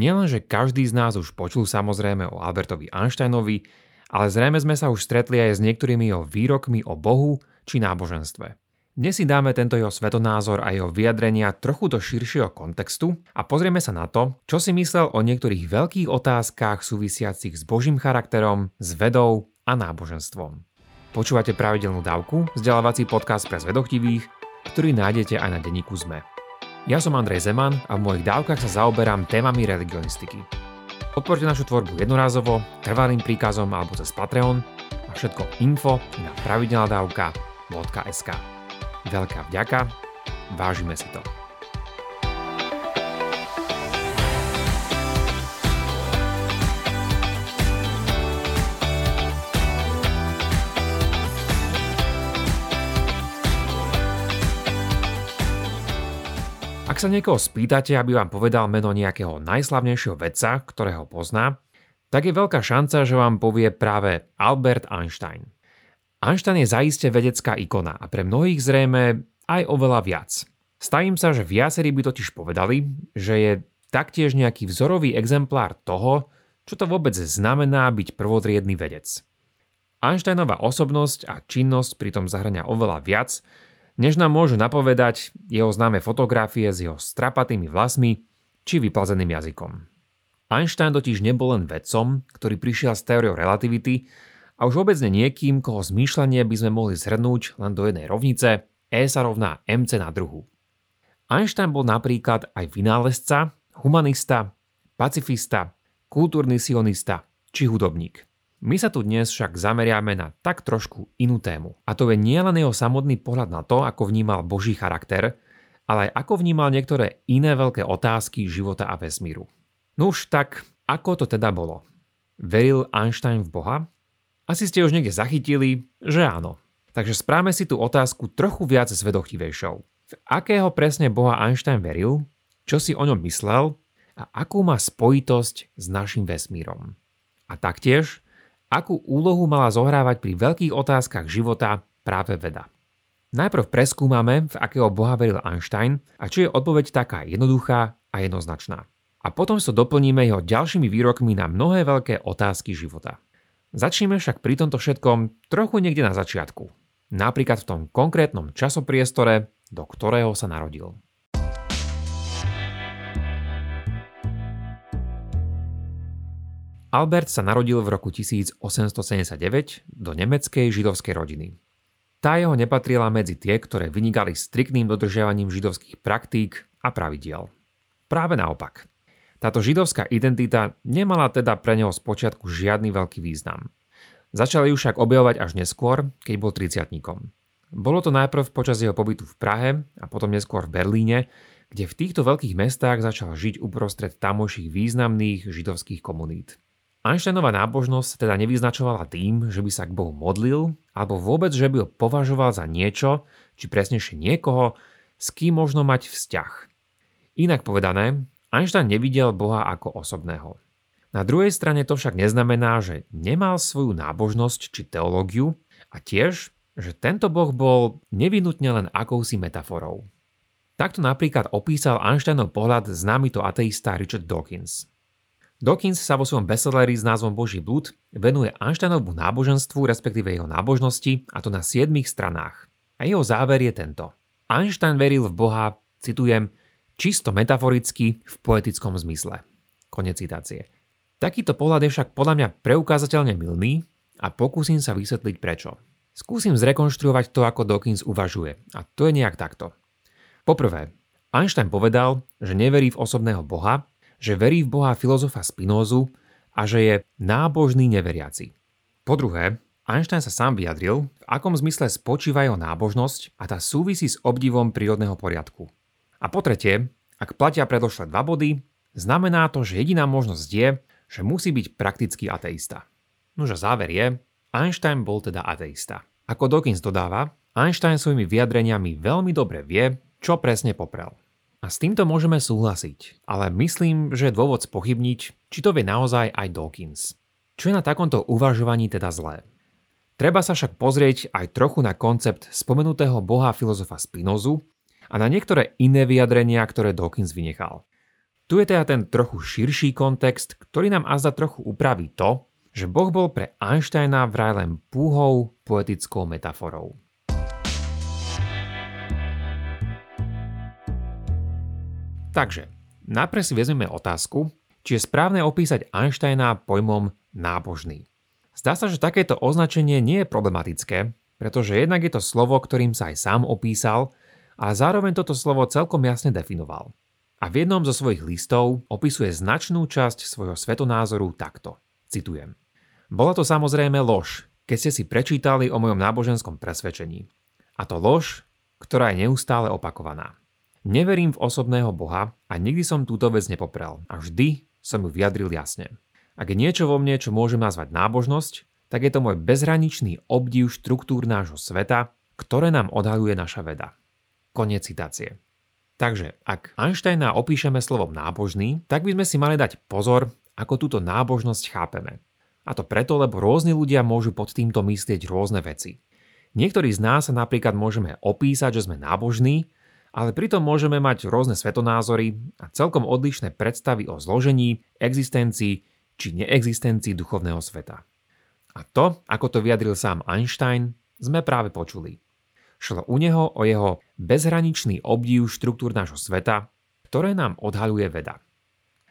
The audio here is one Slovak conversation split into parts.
Nielenže každý z nás už počul samozrejme o Albertovi Einsteinovi, ale zrejme sme sa už stretli aj s niektorými jeho výrokmi o Bohu či náboženstve. Dnes si dáme tento jeho svetonázor a jeho vyjadrenia trochu do širšieho kontextu a pozrieme sa na to, čo si myslel o niektorých veľkých otázkach súvisiacich s Božím charakterom, s vedou a náboženstvom. Počúvate pravidelnú dávku, vzdelávací podcast pre zvedochtivých, ktorý nájdete aj na denníku ZME. Ja som Andrej Zeman a v mojich dávkach sa zaoberám témami religionistiky. Podporte našu tvorbu jednorázovo, trvalým príkazom alebo cez Patreon a všetko info na pravidelnadavka.sk. Veľká vďaka, vážime si to. Ak sa niekoho spýtate, aby vám povedal meno nejakého najslavnejšieho vedca, ktorého pozná, tak je veľká šanca, že vám povie práve Albert Einstein. Einstein je zaiste vedecká ikona a pre mnohých zrejme aj oveľa viac. Stavím sa, že viacerí by totiž povedali, že je taktiež nejaký vzorový exemplár toho, čo to vôbec znamená byť prvotriedný vedec. Einsteinová osobnosť a činnosť pritom zahrania oveľa viac, než nám môžu napovedať jeho známe fotografie s jeho strapatými vlasmi či vyplazeným jazykom. Einstein totiž nebol len vedcom, ktorý prišiel s teóriou relativity a už vôbec nie niekým, koho zmýšľanie by sme mohli zhrnúť len do jednej rovnice E sa rovná MC na druhu. Einstein bol napríklad aj vynálezca, humanista, pacifista, kultúrny sionista či hudobník. My sa tu dnes však zameriame na tak trošku inú tému. A to je nielen jeho samotný pohľad na to, ako vnímal Boží charakter, ale aj ako vnímal niektoré iné veľké otázky života a vesmíru. No už tak, ako to teda bolo? Veril Einstein v Boha? Asi ste už niekde zachytili, že áno. Takže správame si tú otázku trochu viac zvedochtivejšou. V akého presne Boha Einstein veril, čo si o ňom myslel a akú má spojitosť s našim vesmírom. A taktiež, akú úlohu mala zohrávať pri veľkých otázkach života práve veda. Najprv preskúmame, v akého boha veril Einstein a či je odpoveď taká jednoduchá a jednoznačná. A potom sa doplníme jeho ďalšími výrokmi na mnohé veľké otázky života. Začneme však pri tomto všetkom trochu niekde na začiatku. Napríklad v tom konkrétnom časopriestore, do ktorého sa narodil. Albert sa narodil v roku 1879 do nemeckej židovskej rodiny. Tá jeho nepatrila medzi tie, ktoré vynikali striktným dodržiavaním židovských praktík a pravidiel. Práve naopak. Táto židovská identita nemala teda pre neho spočiatku žiadny veľký význam. Začali ju však objavovať až neskôr, keď bol 30 Bolo to najprv počas jeho pobytu v Prahe a potom neskôr v Berlíne, kde v týchto veľkých mestách začal žiť uprostred tamojších významných židovských komunít. Einsteinová nábožnosť teda nevyznačovala tým, že by sa k Bohu modlil, alebo vôbec, že by ho považoval za niečo, či presnejšie niekoho, s kým možno mať vzťah. Inak povedané, Einstein nevidel Boha ako osobného. Na druhej strane to však neznamená, že nemal svoju nábožnosť či teológiu a tiež, že tento Boh bol nevinutne len akousi metaforou. Takto napríklad opísal Einsteinov pohľad známy to ateista Richard Dawkins. Dawkins sa vo svojom bestselleri s názvom Boží blúd venuje Einsteinovmu náboženstvu, respektíve jeho nábožnosti, a to na 7 stranách. A jeho záver je tento. Einstein veril v Boha, citujem, čisto metaforicky v poetickom zmysle. Konec citácie. Takýto pohľad je však podľa mňa preukázateľne milný a pokúsim sa vysvetliť prečo. Skúsim zrekonštruovať to, ako Dawkins uvažuje. A to je nejak takto. Poprvé, Einstein povedal, že neverí v osobného Boha, že verí v Boha filozofa Spinózu a že je nábožný neveriaci. Po druhé, Einstein sa sám vyjadril, v akom zmysle spočíva jeho nábožnosť a tá súvisí s obdivom prírodného poriadku. A po tretie, ak platia predošle dva body, znamená to, že jediná možnosť je, že musí byť praktický ateista. Nože záver je, Einstein bol teda ateista. Ako Dawkins dodáva, Einstein svojimi vyjadreniami veľmi dobre vie, čo presne poprel. S týmto môžeme súhlasiť, ale myslím, že je dôvod spochybniť, či to vie naozaj aj Dawkins. Čo je na takomto uvažovaní teda zlé? Treba sa však pozrieť aj trochu na koncept spomenutého boha filozofa Spinozu a na niektoré iné vyjadrenia, ktoré Dawkins vynechal. Tu je teda ten trochu širší kontext, ktorý nám azda trochu upraví to, že Boh bol pre Einsteina vraj len púhou poetickou metaforou. Takže, najprv si vezmeme otázku, či je správne opísať Einsteina pojmom nábožný. Zdá sa, že takéto označenie nie je problematické, pretože jednak je to slovo, ktorým sa aj sám opísal a zároveň toto slovo celkom jasne definoval a v jednom zo svojich listov opisuje značnú časť svojho svetonázoru takto. Citujem. Bola to samozrejme lož, keď ste si prečítali o mojom náboženskom presvedčení. A to lož, ktorá je neustále opakovaná. Neverím v osobného Boha a nikdy som túto vec nepoprel a vždy som ju vyjadril jasne. Ak je niečo vo mne, čo môžem nazvať nábožnosť, tak je to môj bezhraničný obdiv štruktúr nášho sveta, ktoré nám odhaluje naša veda. Koniec citácie. Takže, ak Einsteina opíšeme slovom nábožný, tak by sme si mali dať pozor, ako túto nábožnosť chápeme. A to preto, lebo rôzni ľudia môžu pod týmto myslieť rôzne veci. Niektorí z nás sa napríklad môžeme opísať, že sme nábožní, ale pritom môžeme mať rôzne svetonázory a celkom odlišné predstavy o zložení, existencii či neexistencii duchovného sveta. A to, ako to vyjadril sám Einstein, sme práve počuli. Šlo u neho o jeho bezhraničný obdiv štruktúr nášho sveta, ktoré nám odhaluje veda.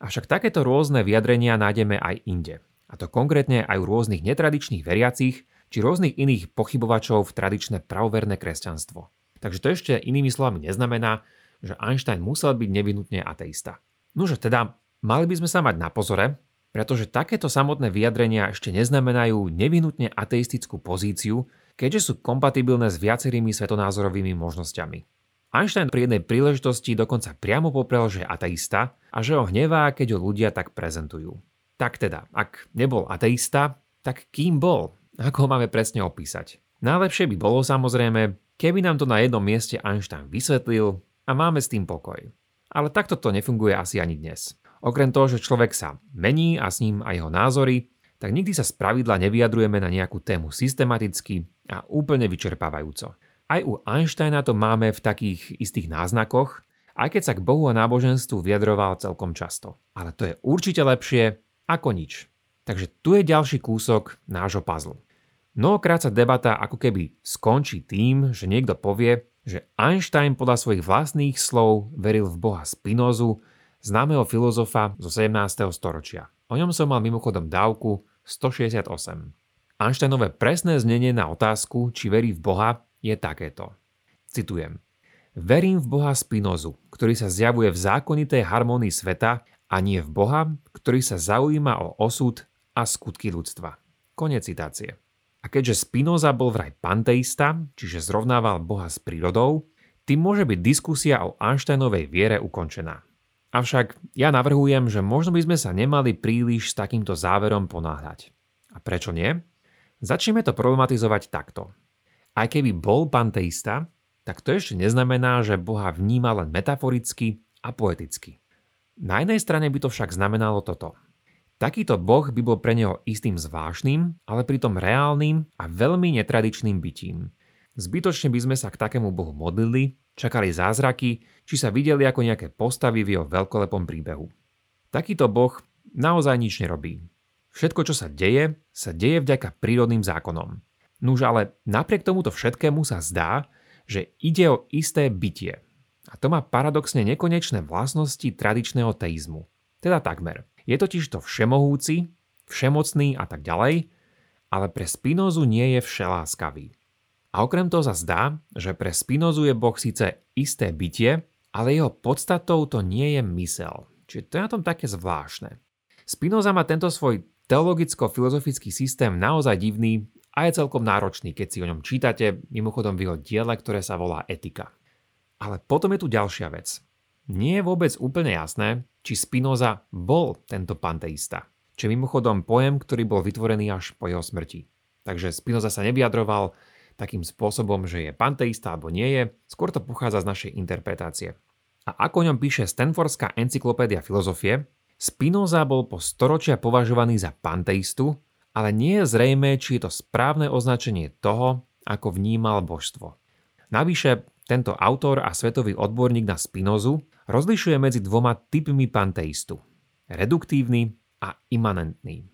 Avšak takéto rôzne vyjadrenia nájdeme aj inde. A to konkrétne aj u rôznych netradičných veriacich či rôznych iných pochybovačov v tradičné pravoverné kresťanstvo. Takže to ešte inými slovami neznamená, že Einstein musel byť nevinutne ateista. Nože teda, mali by sme sa mať na pozore, pretože takéto samotné vyjadrenia ešte neznamenajú nevinutne ateistickú pozíciu, keďže sú kompatibilné s viacerými svetonázorovými možnosťami. Einstein pri jednej príležitosti dokonca priamo poprel, že je ateista a že ho hnevá, keď ho ľudia tak prezentujú. Tak teda, ak nebol ateista, tak kým bol? Ako ho máme presne opísať? Najlepšie by bolo samozrejme, keby nám to na jednom mieste Einstein vysvetlil a máme s tým pokoj. Ale takto to nefunguje asi ani dnes. Okrem toho, že človek sa mení a s ním aj jeho názory, tak nikdy sa spravidla nevyjadrujeme na nejakú tému systematicky a úplne vyčerpávajúco. Aj u Einsteina to máme v takých istých náznakoch, aj keď sa k Bohu a náboženstvu vyjadroval celkom často. Ale to je určite lepšie ako nič. Takže tu je ďalší kúsok nášho puzzle. Mnohokrát sa debata ako keby skončí tým, že niekto povie, že Einstein podľa svojich vlastných slov veril v boha Spinozu, známeho filozofa zo 17. storočia. O ňom som mal mimochodom dávku 168. Einsteinové presné znenie na otázku, či verí v Boha, je takéto. Citujem. Verím v Boha Spinozu, ktorý sa zjavuje v zákonitej harmonii sveta a nie v Boha, ktorý sa zaujíma o osud a skutky ľudstva. Konec citácie. A keďže Spinoza bol vraj panteista, čiže zrovnával Boha s prírodou, tým môže byť diskusia o Einsteinovej viere ukončená. Avšak ja navrhujem, že možno by sme sa nemali príliš s takýmto záverom ponáhľať. A prečo nie? Začneme to problematizovať takto. Aj keby bol panteista, tak to ešte neznamená, že Boha vníma len metaforicky a poeticky. Na jednej strane by to však znamenalo toto. Takýto boh by bol pre neho istým zvláštnym, ale pritom reálnym a veľmi netradičným bytím. Zbytočne by sme sa k takému bohu modlili, čakali zázraky, či sa videli ako nejaké postavy v jeho veľkolepom príbehu. Takýto boh naozaj nič nerobí. Všetko, čo sa deje, sa deje vďaka prírodným zákonom. Nuž ale napriek tomuto všetkému sa zdá, že ide o isté bytie. A to má paradoxne nekonečné vlastnosti tradičného teizmu. Teda takmer. Je totiž to všemohúci, všemocný a tak ďalej, ale pre Spinozu nie je všeláskavý. A okrem toho sa zdá, že pre Spinozu je Boh síce isté bytie, ale jeho podstatou to nie je mysel. Čiže to je na tom také zvláštne. Spinoza má tento svoj teologicko-filozofický systém naozaj divný a je celkom náročný, keď si o ňom čítate, mimochodom v jeho diele, ktoré sa volá Etika. Ale potom je tu ďalšia vec. Nie je vôbec úplne jasné, či Spinoza bol tento panteista, čo je mimochodom pojem, ktorý bol vytvorený až po jeho smrti. Takže Spinoza sa nevyjadroval takým spôsobom, že je panteista alebo nie je, skôr to pochádza z našej interpretácie. A ako o ňom píše Stanfordská encyklopédia filozofie, Spinoza bol po storočia považovaný za panteistu, ale nie je zrejme, či je to správne označenie toho, ako vnímal božstvo. Navyše, tento autor a svetový odborník na Spinozu rozlišuje medzi dvoma typmi panteistu. Reduktívny a imanentný.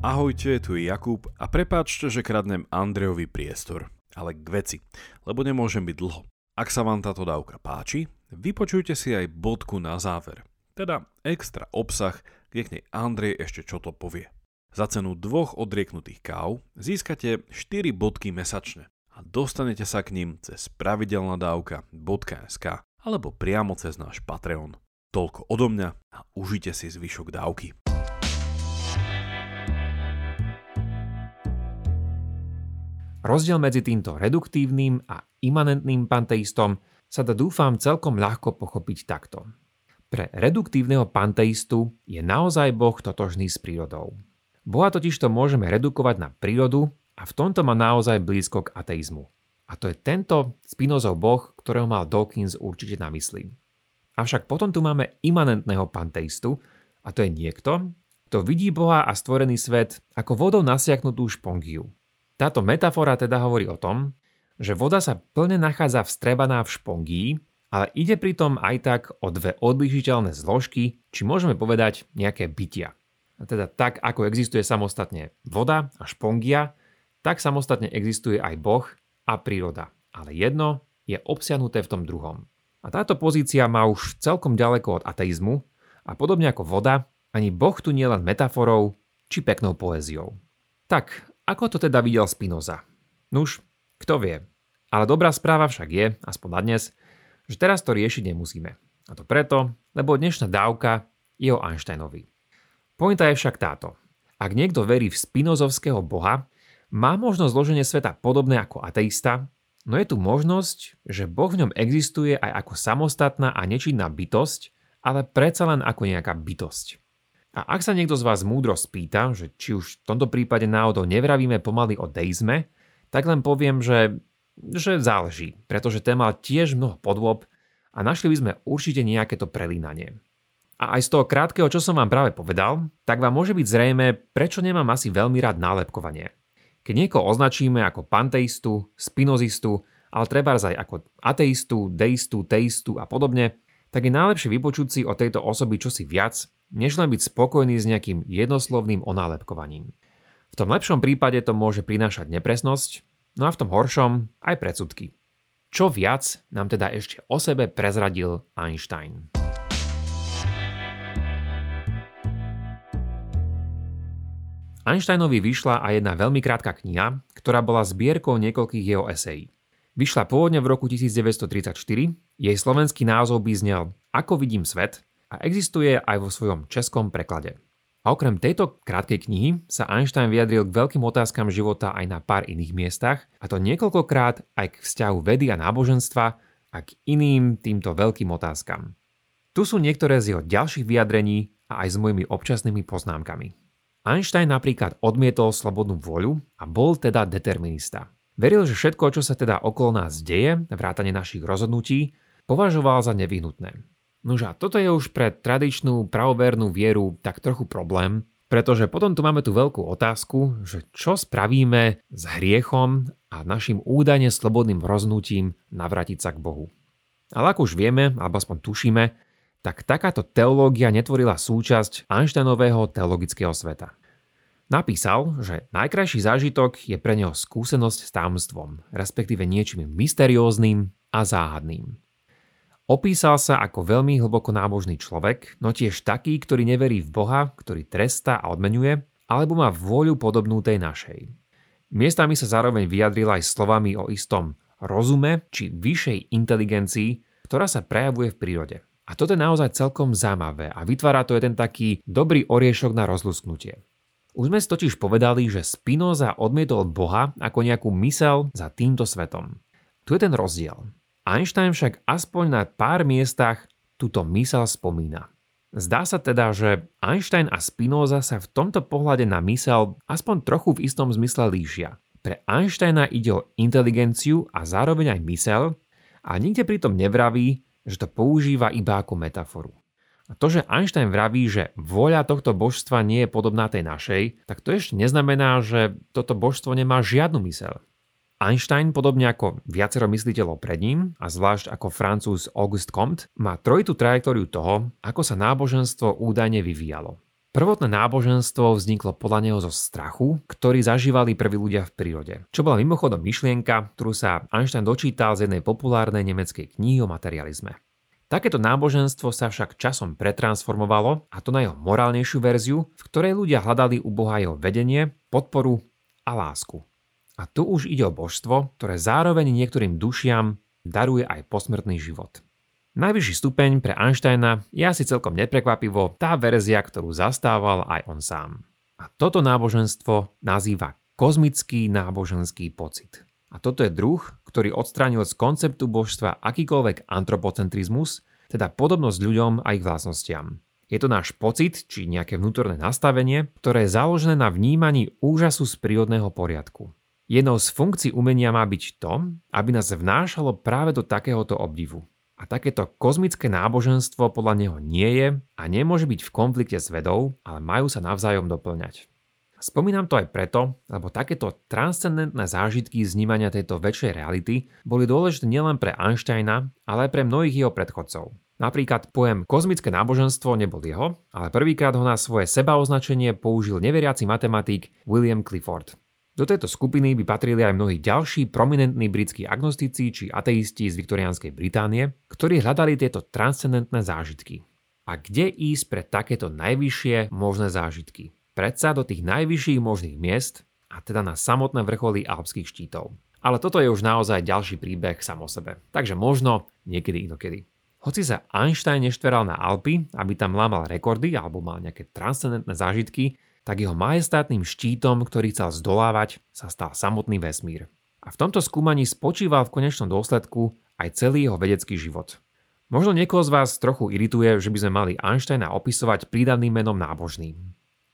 Ahojte, tu je Jakub a prepáčte, že kradnem Andrejovi priestor. Ale k veci, lebo nemôžem byť dlho. Ak sa vám táto dávka páči, vypočujte si aj bodku na záver. Teda extra obsah, kde k nej Andrej ešte čo to povie. Za cenu dvoch odrieknutých káv získate 4 bodky mesačne a dostanete sa k ním cez pravidelnadavka.sk alebo priamo cez náš Patreon. Toľko odo mňa a užite si zvyšok dávky. Rozdiel medzi týmto reduktívnym a imanentným panteistom sa dá dúfam celkom ľahko pochopiť takto. Pre reduktívneho panteistu je naozaj Boh totožný s prírodou. Boha totiž to môžeme redukovať na prírodu a v tomto má naozaj blízko k ateizmu. A to je tento Spinozov boh, ktorého mal Dawkins určite na mysli. Avšak potom tu máme imanentného panteistu, a to je niekto, kto vidí Boha a stvorený svet ako vodou nasiaknutú špongiu. Táto metafora teda hovorí o tom, že voda sa plne nachádza vstrebaná v špongii, ale ide pritom aj tak o dve odlišiteľné zložky, či môžeme povedať nejaké bytia. A teda tak, ako existuje samostatne voda a špongia, tak samostatne existuje aj Boh a príroda. Ale jedno je obsiahnuté v tom druhom. A táto pozícia má už celkom ďaleko od ateizmu a podobne ako voda, ani Boh tu nie len metaforou či peknou poéziou. Tak, ako to teda videl Spinoza? Nuž, kto vie. Ale dobrá správa však je, aspoň na dnes, že teraz to riešiť nemusíme. A to preto, lebo dnešná dávka je o Einsteinovi. Pointa je však táto. Ak niekto verí v spinozovského boha, má možnosť zloženie sveta podobné ako ateista, no je tu možnosť, že Boh v ňom existuje aj ako samostatná a nečinná bytosť, ale predsa len ako nejaká bytosť. A ak sa niekto z vás múdro spýta, že či už v tomto prípade náhodou nevravíme pomaly o deizme, tak len poviem, že, že záleží, pretože ten mal tiež mnoho podôb a našli by sme určite nejaké to prelínanie. A aj z toho krátkeho, čo som vám práve povedal, tak vám môže byť zrejme, prečo nemám asi veľmi rád nálepkovanie. Keď niekoho označíme ako panteistu, spinozistu, ale treba aj ako ateistu, deistu, teistu a podobne, tak je najlepšie vypočuť si o tejto osoby čosi viac než len byť spokojný s nejakým jednoslovným onálepkovaním. V tom lepšom prípade to môže prinášať nepresnosť, no a v tom horšom aj predsudky. Čo viac nám teda ešte o sebe prezradil Einstein. Einsteinovi vyšla aj jedna veľmi krátka kniha, ktorá bola zbierkou niekoľkých jeho esejí. Vyšla pôvodne v roku 1934, jej slovenský názov by znel Ako vidím svet a existuje aj vo svojom českom preklade. A okrem tejto krátkej knihy sa Einstein vyjadril k veľkým otázkam života aj na pár iných miestach, a to niekoľkokrát aj k vzťahu vedy a náboženstva a k iným týmto veľkým otázkam. Tu sú niektoré z jeho ďalších vyjadrení a aj s mojimi občasnými poznámkami. Einstein napríklad odmietol slobodnú voľu a bol teda determinista. Veril, že všetko, čo sa teda okolo nás deje, vrátane našich rozhodnutí, považoval za nevyhnutné. Nože a toto je už pre tradičnú pravovernú vieru tak trochu problém, pretože potom tu máme tú veľkú otázku, že čo spravíme s hriechom a našim údajne slobodným rozhnutím navrátiť sa k Bohu. Ale ako už vieme, alebo aspoň tušíme, tak takáto teológia netvorila súčasť Einsteinového teologického sveta. Napísal, že najkrajší zážitok je pre neho skúsenosť s tajomstvom, respektíve niečím mysterióznym a záhadným. Opísal sa ako veľmi hlboko nábožný človek, no tiež taký, ktorý neverí v Boha, ktorý trestá a odmenuje, alebo má vôľu podobnú tej našej. Miestami sa zároveň vyjadril aj slovami o istom rozume či vyššej inteligencii, ktorá sa prejavuje v prírode. A toto je naozaj celkom zaujímavé a vytvára to jeden taký dobrý oriešok na rozlusknutie. Už sme totiž povedali, že Spinoza odmietol Boha ako nejakú mysel za týmto svetom. Tu je ten rozdiel. Einstein však aspoň na pár miestach túto mysel spomína. Zdá sa teda, že Einstein a Spinoza sa v tomto pohľade na mysel aspoň trochu v istom zmysle líšia. Pre Einsteina ide o inteligenciu a zároveň aj mysel a nikde pritom nevraví, že to používa iba ako metaforu. A to, že Einstein vraví, že voľa tohto božstva nie je podobná tej našej, tak to ešte neznamená, že toto božstvo nemá žiadnu mysel. Einstein, podobne ako viacero mysliteľov pred ním, a zvlášť ako francúz Auguste Comte, má trojitú trajektóriu toho, ako sa náboženstvo údajne vyvíjalo. Prvotné náboženstvo vzniklo podľa neho zo strachu, ktorý zažívali prví ľudia v prírode. Čo bola mimochodom myšlienka, ktorú sa Einstein dočítal z jednej populárnej nemeckej knihy o materializme. Takéto náboženstvo sa však časom pretransformovalo, a to na jeho morálnejšiu verziu, v ktorej ľudia hľadali u Boha jeho vedenie, podporu a lásku. A tu už ide o božstvo, ktoré zároveň niektorým dušiam daruje aj posmrtný život. Najvyšší stupeň pre Einsteina je asi celkom neprekvapivo tá verzia, ktorú zastával aj on sám. A toto náboženstvo nazýva kozmický náboženský pocit. A toto je druh, ktorý odstránil z konceptu božstva akýkoľvek antropocentrizmus, teda podobnosť ľuďom a ich vlastnostiam. Je to náš pocit, či nejaké vnútorné nastavenie, ktoré je založené na vnímaní úžasu z prírodného poriadku. Jednou z funkcií umenia má byť to, aby nás vnášalo práve do takéhoto obdivu. A takéto kozmické náboženstvo podľa neho nie je a nemôže byť v konflikte s vedou, ale majú sa navzájom doplňať. Spomínam to aj preto, lebo takéto transcendentné zážitky vnímania tejto väčšej reality boli dôležité nielen pre Einsteina, ale aj pre mnohých jeho predchodcov. Napríklad pojem kozmické náboženstvo nebol jeho, ale prvýkrát ho na svoje sebaoznačenie použil neveriaci matematik William Clifford. Do tejto skupiny by patrili aj mnohí ďalší prominentní britskí agnostici či ateisti z viktoriánskej Británie, ktorí hľadali tieto transcendentné zážitky. A kde ísť pre takéto najvyššie možné zážitky? Predsa do tých najvyšších možných miest, a teda na samotné vrcholy alpských štítov. Ale toto je už naozaj ďalší príbeh samo sebe. Takže možno niekedy inokedy. Hoci sa Einstein neštveral na Alpy, aby tam lámal rekordy alebo mal nejaké transcendentné zážitky, tak jeho majestátnym štítom, ktorý chcel zdolávať, sa stal samotný vesmír. A v tomto skúmaní spočíval v konečnom dôsledku aj celý jeho vedecký život. Možno niekoho z vás trochu irituje, že by sme mali Einsteina opisovať prídaným menom nábožný.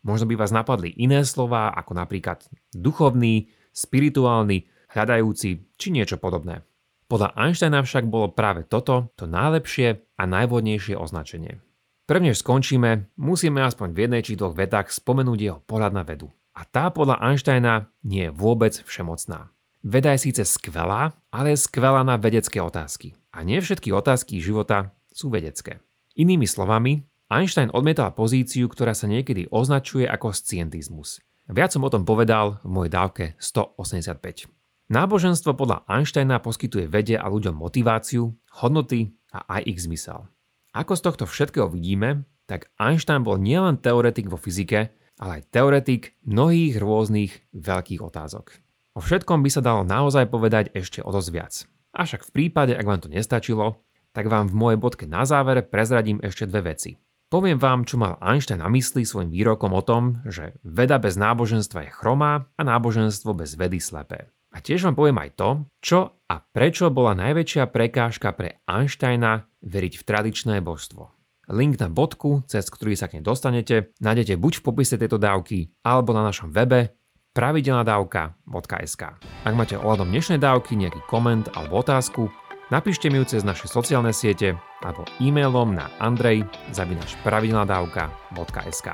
Možno by vás napadli iné slova, ako napríklad duchovný, spirituálny, hľadajúci či niečo podobné. Podľa Einsteina však bolo práve toto to najlepšie a najvodnejšie označenie. Prvnež skončíme, musíme aspoň v jednej či dvoch vetách spomenúť jeho pohľad na vedu. A tá podľa Einsteina nie je vôbec všemocná. Veda je síce skvelá, ale je skvelá na vedecké otázky. A nie všetky otázky života sú vedecké. Inými slovami, Einstein odmietal pozíciu, ktorá sa niekedy označuje ako scientizmus. Viac som o tom povedal v mojej dávke 185. Náboženstvo podľa Einsteina poskytuje vede a ľuďom motiváciu, hodnoty a aj ich zmysel. Ako z tohto všetkého vidíme, tak Einstein bol nielen teoretik vo fyzike, ale aj teoretik mnohých rôznych veľkých otázok. O všetkom by sa dalo naozaj povedať ešte o dosť viac. Avšak v prípade, ak vám to nestačilo, tak vám v mojej bodke na záver prezradím ešte dve veci. Poviem vám, čo mal Einstein na mysli svojim výrokom o tom, že veda bez náboženstva je chromá a náboženstvo bez vedy slepé. A tiež vám poviem aj to, čo a prečo bola najväčšia prekážka pre Einsteina veriť v tradičné božstvo. Link na bodku, cez ktorý sa k nej dostanete, nájdete buď v popise tejto dávky, alebo na našom webe pravidelnadavka.sk. Ak máte ohľadom dnešnej dávky nejaký koment alebo otázku, napíšte mi ju cez naše sociálne siete alebo e-mailom na andrej.pravidelnadavka.sk.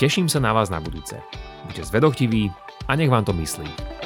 Teším sa na vás na budúce. Buďte zvedochtiví a nech vám to myslí.